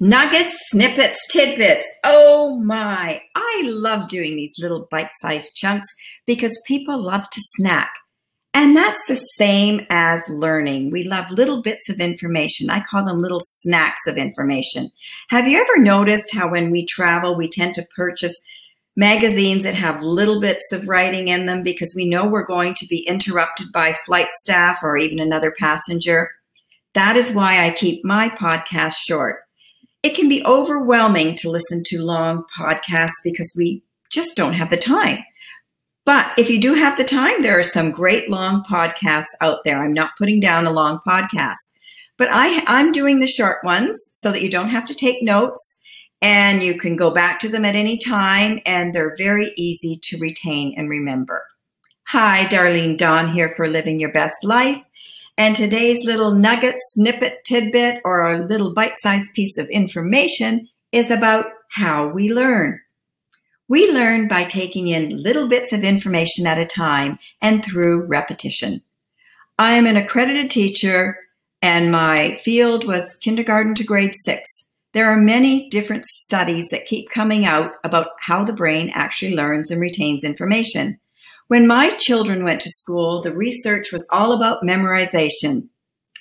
Nuggets, snippets, tidbits. Oh my, I love doing these little bite sized chunks because people love to snack. And that's the same as learning. We love little bits of information. I call them little snacks of information. Have you ever noticed how when we travel, we tend to purchase magazines that have little bits of writing in them because we know we're going to be interrupted by flight staff or even another passenger? That is why I keep my podcast short. It can be overwhelming to listen to long podcasts because we just don't have the time. But if you do have the time, there are some great long podcasts out there. I'm not putting down a long podcast, but I, I'm doing the short ones so that you don't have to take notes and you can go back to them at any time and they're very easy to retain and remember. Hi, Darlene Dawn here for Living Your Best Life. And today's little nugget, snippet, tidbit, or a little bite sized piece of information is about how we learn. We learn by taking in little bits of information at a time and through repetition. I am an accredited teacher and my field was kindergarten to grade six. There are many different studies that keep coming out about how the brain actually learns and retains information. When my children went to school, the research was all about memorization.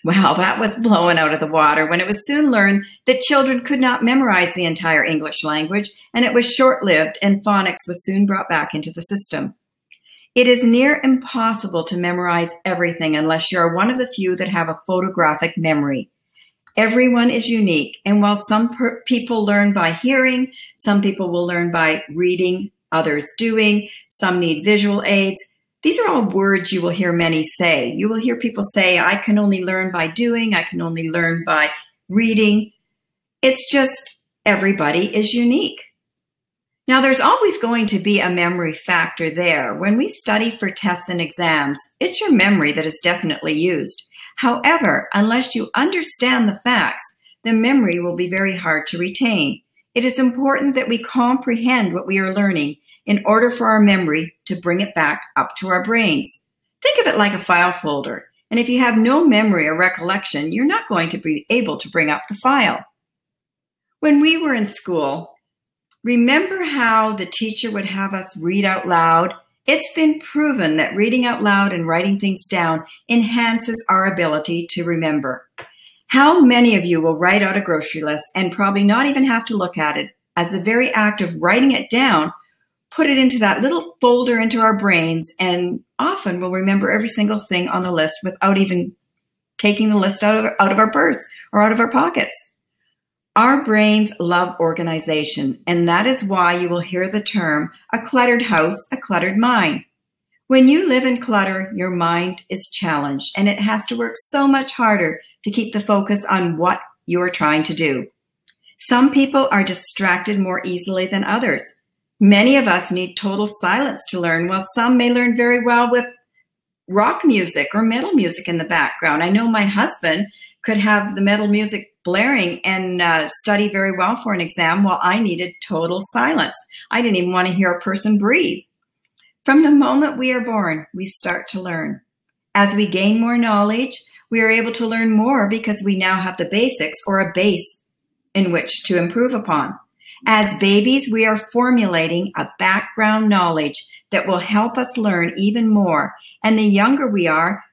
Well, that was blown out of the water when it was soon learned that children could not memorize the entire English language, and it was short lived, and phonics was soon brought back into the system. It is near impossible to memorize everything unless you are one of the few that have a photographic memory. Everyone is unique, and while some per- people learn by hearing, some people will learn by reading, others doing, some need visual aids. These are all words you will hear many say. You will hear people say, I can only learn by doing, I can only learn by reading. It's just everybody is unique. Now, there's always going to be a memory factor there. When we study for tests and exams, it's your memory that is definitely used. However, unless you understand the facts, the memory will be very hard to retain. It is important that we comprehend what we are learning in order for our memory to bring it back up to our brains. Think of it like a file folder. And if you have no memory or recollection, you're not going to be able to bring up the file. When we were in school, remember how the teacher would have us read out loud? It's been proven that reading out loud and writing things down enhances our ability to remember. How many of you will write out a grocery list and probably not even have to look at it as the very act of writing it down, put it into that little folder into our brains, and often will remember every single thing on the list without even taking the list out of, out of our purse or out of our pockets. Our brains love organization, and that is why you will hear the term a cluttered house, a cluttered mind. When you live in clutter, your mind is challenged and it has to work so much harder to keep the focus on what you are trying to do. Some people are distracted more easily than others. Many of us need total silence to learn, while some may learn very well with rock music or metal music in the background. I know my husband could have the metal music blaring and uh, study very well for an exam while I needed total silence. I didn't even want to hear a person breathe. From the moment we are born, we start to learn. As we gain more knowledge, we are able to learn more because we now have the basics or a base in which to improve upon. As babies, we are formulating a background knowledge that will help us learn even more. And the younger we are,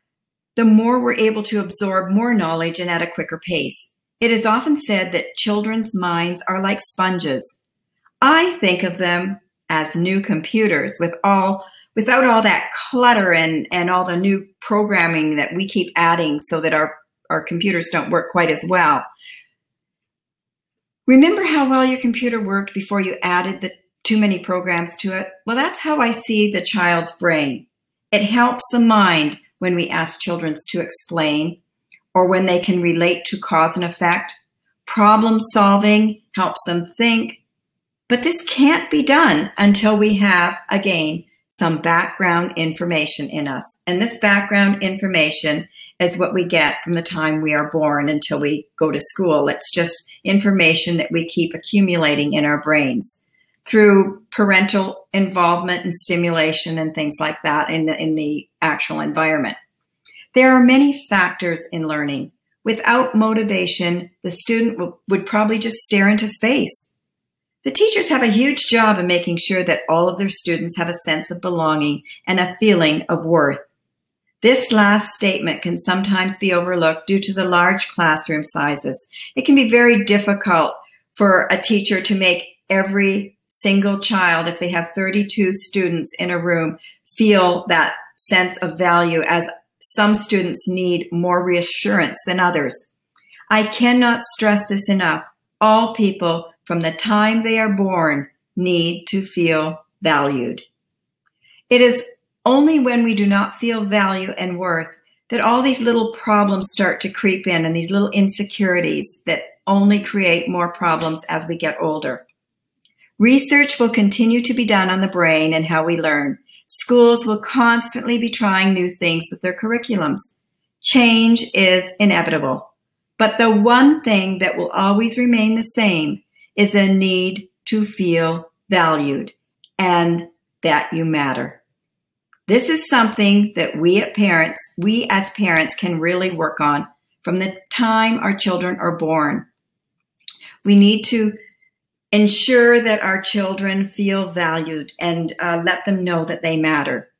the more we're able to absorb more knowledge and at a quicker pace. It is often said that children's minds are like sponges. I think of them as new computers with all without all that clutter and and all the new programming that we keep adding so that our our computers don't work quite as well. Remember how well your computer worked before you added the too many programs to it? Well, that's how I see the child's brain. It helps the mind when we ask children to explain or when they can relate to cause and effect. Problem solving helps them think but this can't be done until we have, again, some background information in us. And this background information is what we get from the time we are born until we go to school. It's just information that we keep accumulating in our brains through parental involvement and stimulation and things like that in the, in the actual environment. There are many factors in learning. Without motivation, the student would probably just stare into space. The teachers have a huge job in making sure that all of their students have a sense of belonging and a feeling of worth. This last statement can sometimes be overlooked due to the large classroom sizes. It can be very difficult for a teacher to make every single child, if they have 32 students in a room, feel that sense of value as some students need more reassurance than others. I cannot stress this enough. All people from the time they are born need to feel valued. It is only when we do not feel value and worth that all these little problems start to creep in and these little insecurities that only create more problems as we get older. Research will continue to be done on the brain and how we learn. Schools will constantly be trying new things with their curriculums. Change is inevitable. But the one thing that will always remain the same is a need to feel valued and that you matter. This is something that we as parents, we as parents can really work on from the time our children are born. We need to ensure that our children feel valued and uh, let them know that they matter.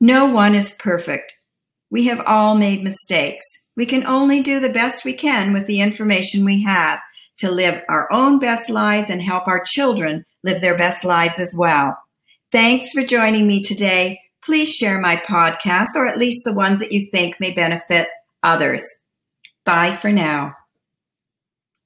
No one is perfect. We have all made mistakes. We can only do the best we can with the information we have to live our own best lives and help our children live their best lives as well. Thanks for joining me today. Please share my podcast or at least the ones that you think may benefit others. Bye for now.